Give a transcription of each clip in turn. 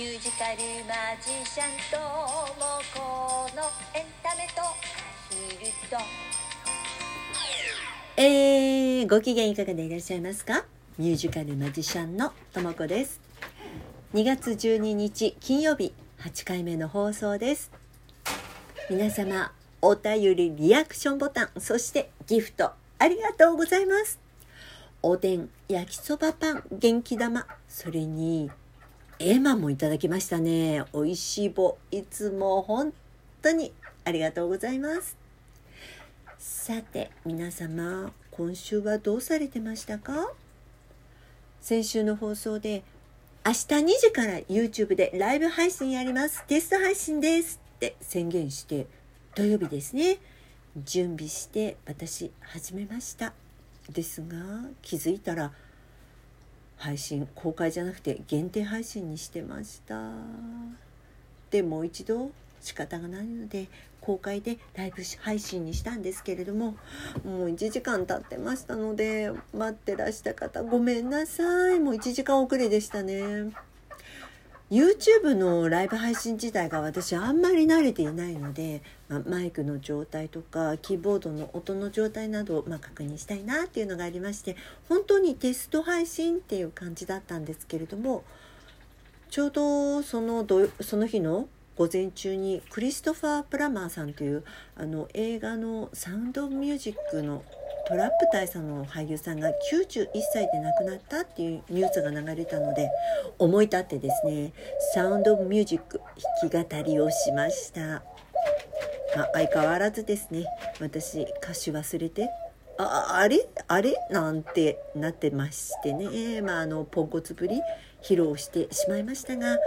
ミュージカルマジシャンともこのエンタメとアヒルと。えー、ご機嫌いかがでいらっしゃいますか？ミュージカルマジシャンのともこです。2月12日金曜日8回目の放送です。皆様お便りリアクションボタンそしてギフトありがとうございます。おでん焼きそばパン元気玉それにエマもいただきましたね。おいしい棒。いつも本当にありがとうございます。さて皆様今週はどうされてましたか？先週の放送で明日2時から YouTube でライブ配信やります。テスト配信です。って宣言して土曜日ですね。準備して私始めました。ですが気づいたら配信公開じゃなくて限定配信にしてました。でもう一度仕方がないので公開でライブ配信にしたんですけれどももう1時間経ってましたので待ってらした方ごめんなさい。もう1時間遅れでしたね。YouTube のライブ配信自体が私あんまり慣れていないので、まあ、マイクの状態とかキーボードの音の状態などを、まあ、確認したいなっていうのがありまして本当にテスト配信っていう感じだったんですけれどもちょうどそのどその日の午前中にクリストファー・プラマーさんというあの映画のサウンドミュージックのトラップ大佐の俳優さんが91歳で亡くなったっていうニュースが流れたので思い立ってですねサウンドミュージック弾き語りをしました、まあ、相変わらずですね私歌詞忘れてああれ？あれ？なんてなってましてね、まあ、あのポンコツぶり披露してしまいましたが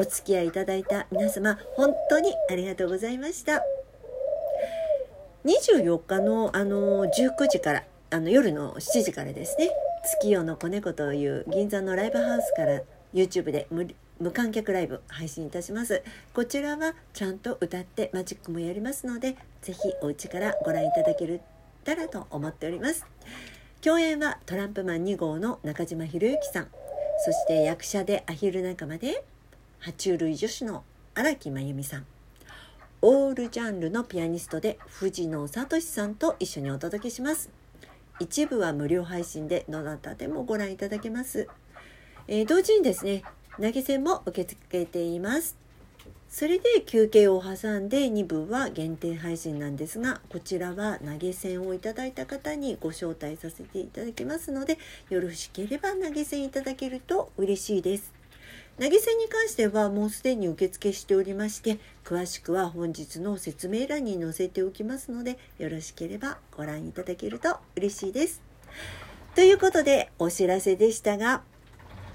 お付き合いいただいた皆様本当にありがとうございました。24日のあの19時からあの夜の7時からですね。月夜の子猫という銀座のライブハウスから YouTube で無観客ライブ配信いたします。こちらはちゃんと歌ってマジックもやりますのでぜひお家からご覧いただけたらと思っております。共演はトランプマン2号の中島博之さん。そして役者でアヒル仲間で爬虫類女子の荒木真由美さん。オールジャンルのピアニストで藤野聡さんと一緒にお届けします。一部は無料配信でどなたでもご覧いただけます、えー、同時にですね投げ銭も受け付けています。それで休憩を挟んで2部は限定配信なんですがこちらは投げ銭をいただいた方にご招待させていただきますのでよろしければ投げ銭いただけると嬉しいです。投げ銭に関してはもうすでに受付しておりまして詳しくは本日の説明欄に載せておきますのでよろしければご覧いただけると嬉しいです。ということでお知らせでしたが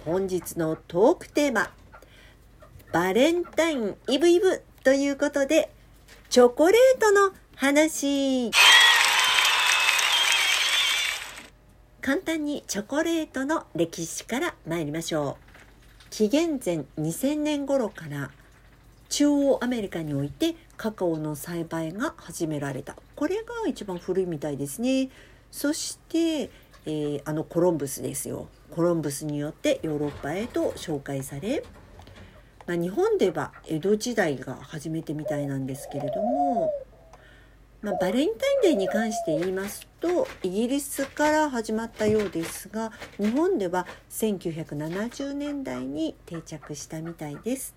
本日のトークテーマバレンタインイブイブということでチョコレートの話簡単にチョコレートの歴史から参りましょう。紀元前2000年頃から中央アメリカにおいてカカオの栽培が始められた。これが一番古いみたいですね。そして、えー、あのコロンブスですよ。コロンブスによってヨーロッパへと紹介され、まあ、日本では江戸時代が初めてみたいなんですけれどもまあ、バレンタインデーに関して言いますとイギリスから始まったようですが日本では1970年代に定着したみたいです。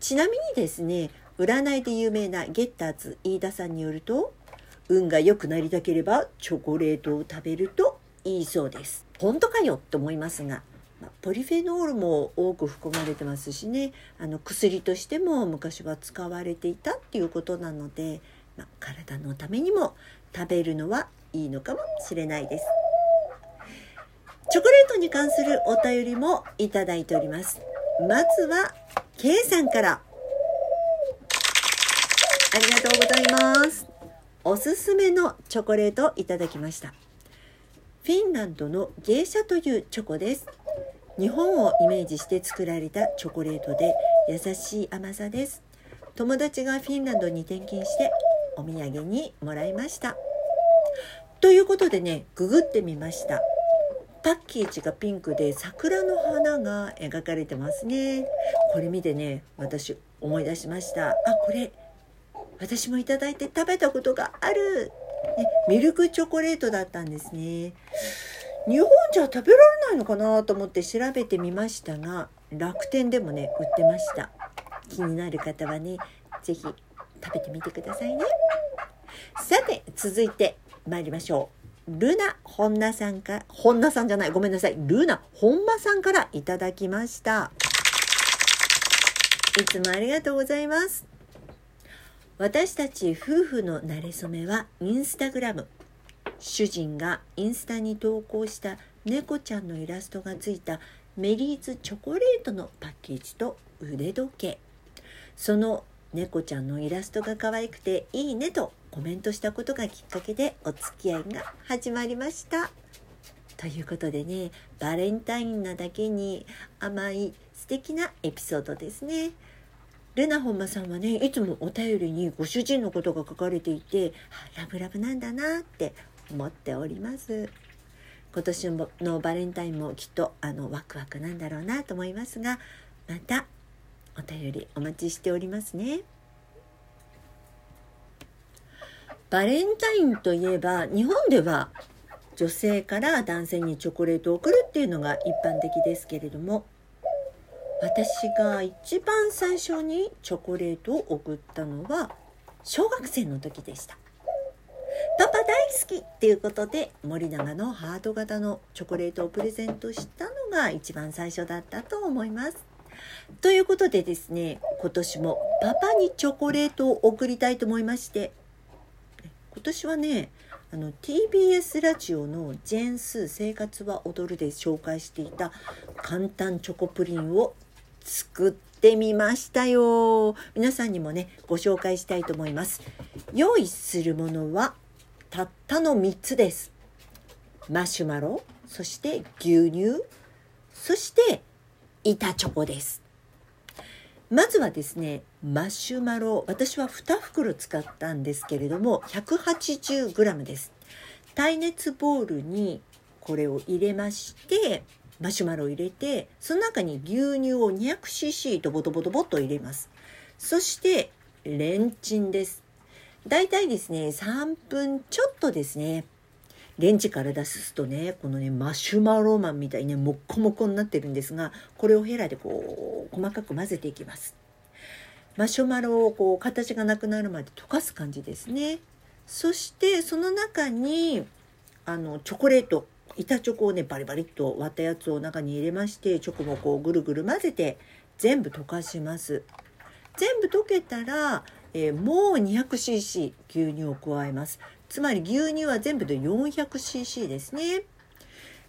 ちなみにですね占いで有名なゲッターズ飯田さんによると運が良くなりたければチョコレートを食べるといいそうです。本当かよと思いますがポリフェノールも多く含まれてますしねあの薬としても昔は使われていたっていうことなのでまあ、体のためにも食べるのはいいのかもしれないです。チョコレートに関するお便りもいただいております。まずは、K さんから。ありがとうございます。おすすめのチョコレートをいただきました。フィンランドのゲーシャというチョコです。日本をイメージして作られたチョコレートで優しい甘さです。友達がフィンランドに転勤してお土産にもらいました。ということでね、ググってみました。パッケージがピンクで桜の花が描かれてますね。これ見てね私思い出しました。あこれ私もいただいて食べたことがある、ね、ミルクチョコレートだったんですね。日本じゃ食べられないのかなと思って調べてみましたが楽天でもね売ってました。気になる方はね是非食べてみてくださいね。さて続いて参りましょう。ルナ本名さんか本名さんじゃないごめんなさい。ルナ本間さんからいただきました。いつもありがとうございます。私たち夫婦の馴れ初めはインスタグラム。主人がインスタに投稿した猫ちゃんのイラストがついたメリーズチョコレートのパッケージと腕時計。その猫ちゃんのイラストが可愛くていいねとコメントしたことがきっかけでお付き合いが始まりました。ということでねバレンタインなだけに甘い素敵なエピソードですね。ルナ本間さんはねいつもお便りにご主人のことが書かれていてラブラブなんだなって思っております。今年のバレンタインもきっとあのワクワクなんだろうなと思いますがまたお便りお待ちしておりますね。バレンタインといえば日本では女性から男性にチョコレートを送るっていうのが一般的ですけれども私が一番最初にチョコレートを送ったのは小学生の時でしたパパ大好きっていうことで森永のハート型のチョコレートをプレゼントしたのが一番最初だったと思います。ということでですね今年もパパにチョコレートを送りたいと思いまして今年はねあの TBS ラジオの「ジェンス生活は踊る」で紹介していた簡単チョコプリンを作ってみましたよ皆さんにもねご紹介したいと思います用意するものはたったの3つです。マシュマロ、そして牛乳、そして板チョコです。まずはですね、マシュマロ、私は2袋使ったんですけれども、180g です。耐熱ボウルにこれを入れまして、マシュマロを入れて、その中に牛乳を 200cc とボトボトボッと入れます。そして、レンチンです。大体ですね、3分ちょっとですね、レンジから出すとね、このね、マシュマロマンみたいにね、もっこもこになってるんですが、これをヘラでこう、細かく混ぜていきます。マシュマロをこう、形がなくなるまで溶かす感じですね。そして、その中に、あの、チョコレート、板チョコをね、バリバリっと割ったやつを中に入れまして、チョコもこう、ぐるぐる混ぜて、全部溶かします。全部溶けたら、えー、もう 200cc 牛乳を加えますつまり牛乳は全部で 400cc ですね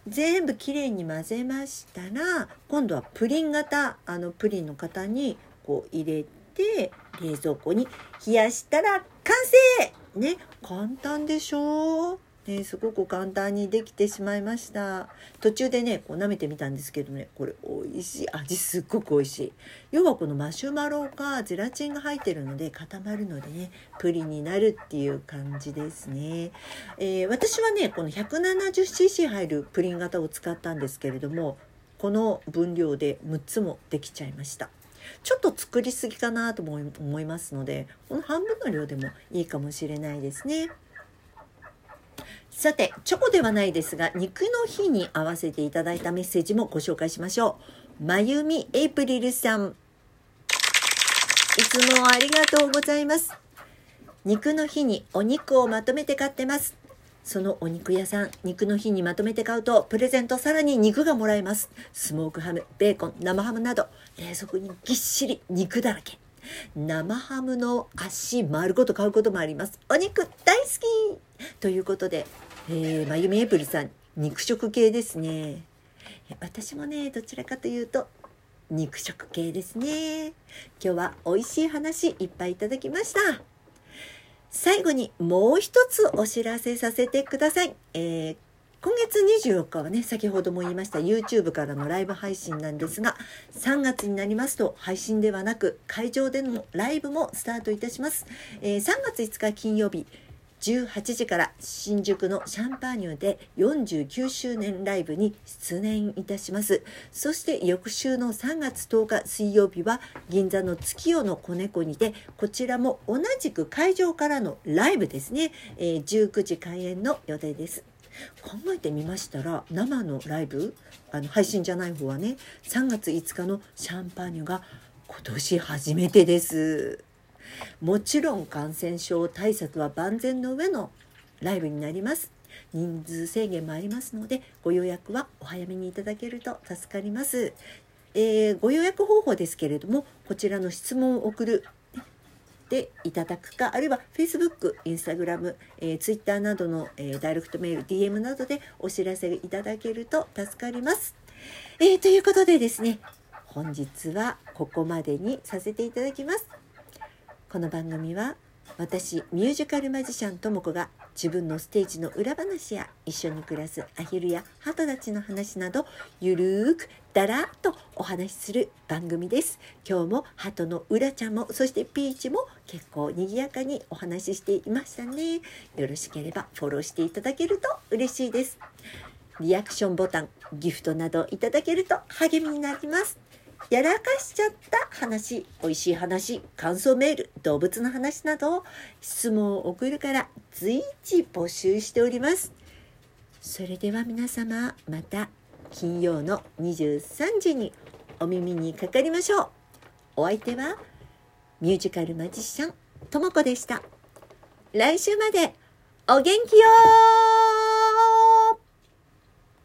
全部きれいに混ぜましたら今度はプリン型あのプリンの型にこう入れて冷蔵庫に冷やしたら完成。ね簡単でしょ？ね、すごく簡単にできてしまいました。途中でねこう舐めてみたんですけどね。これ美味しい。味すっごく美味しい。要はこのマシュマロかゼラチンが入ってるので固まるのでねプリンになるっていう感じですね、えー、私はねこの 170cc 入るプリン型を使ったんですけれどもこの分量で6つもできちゃいました。ちょっと作りすぎかなと思いますのでこの半分の量でもいいかもしれないですね。さて、チョコではないですが、肉の日に合わせていただいたメッセージもご紹介しましょう。まゆみエイプリルさん。いつもありがとうございます。肉の日にお肉をまとめて買ってます。そのお肉屋さん、肉の日にまとめて買うと、プレゼントさらに肉がもらえます。スモークハム、ベーコン、生ハムなど、冷蔵庫にぎっしり肉だらけ。生ハムの足丸ごと買うこともあります。お肉大好きということで、えー、まゆみエプリさん、肉食系ですね。私もね、どちらかというと、肉食系ですね。今日は美味しい話いっぱいいただきました。最後にもう一つお知らせさせてください。えー今月24日はね、先ほども言いました YouTube からのライブ配信なんですが、3月になりますと配信ではなく会場でのライブもスタートいたします。えー、3月5日金曜日、18時から新宿のシャンパーニュで49周年ライブに出演いたします。そして翌週の3月10日水曜日は銀座の月夜の子猫にてこちらも同じく会場からのライブですね、えー、19時開演の予定です。考えてみましたら生のライブ？あの配信じゃない方はね3月5日のシャンパーニュが今年初めてです。もちろん感染症対策は万全の上のライブになります人数制限もありますのでご予約はお早めにいただけると助かります、えー、ご予約方法ですけれどもこちらの質問を送るでいただくかあるいは Facebook、Instagram、えー、Twitter などの、えー、ダイレクトメール DM などでお知らせいただけると助かります。えー、ということでですね本日はここまでにさせていただきます。この番組は私ミュージカルマジシャンとも子が自分のステージの裏話や一緒に暮らすアヒルやハトたちの話などゆるーくだらっとお話しする番組です。今日もハトのうらちゃんもそしてピーチも結構賑やかにお話ししていましたね。よろしければフォローしていただけると嬉しいです。リアクションボタンギフトなどいただけると励みになります。やらかしちゃった話、美味しい話、感想メール、動物の話など質問を送るから随時募集しております。それでは皆様、また金曜の23時にお耳にかかりましょう。お相手はミュージカルマジシャン、ともこでした。来週までお元気よ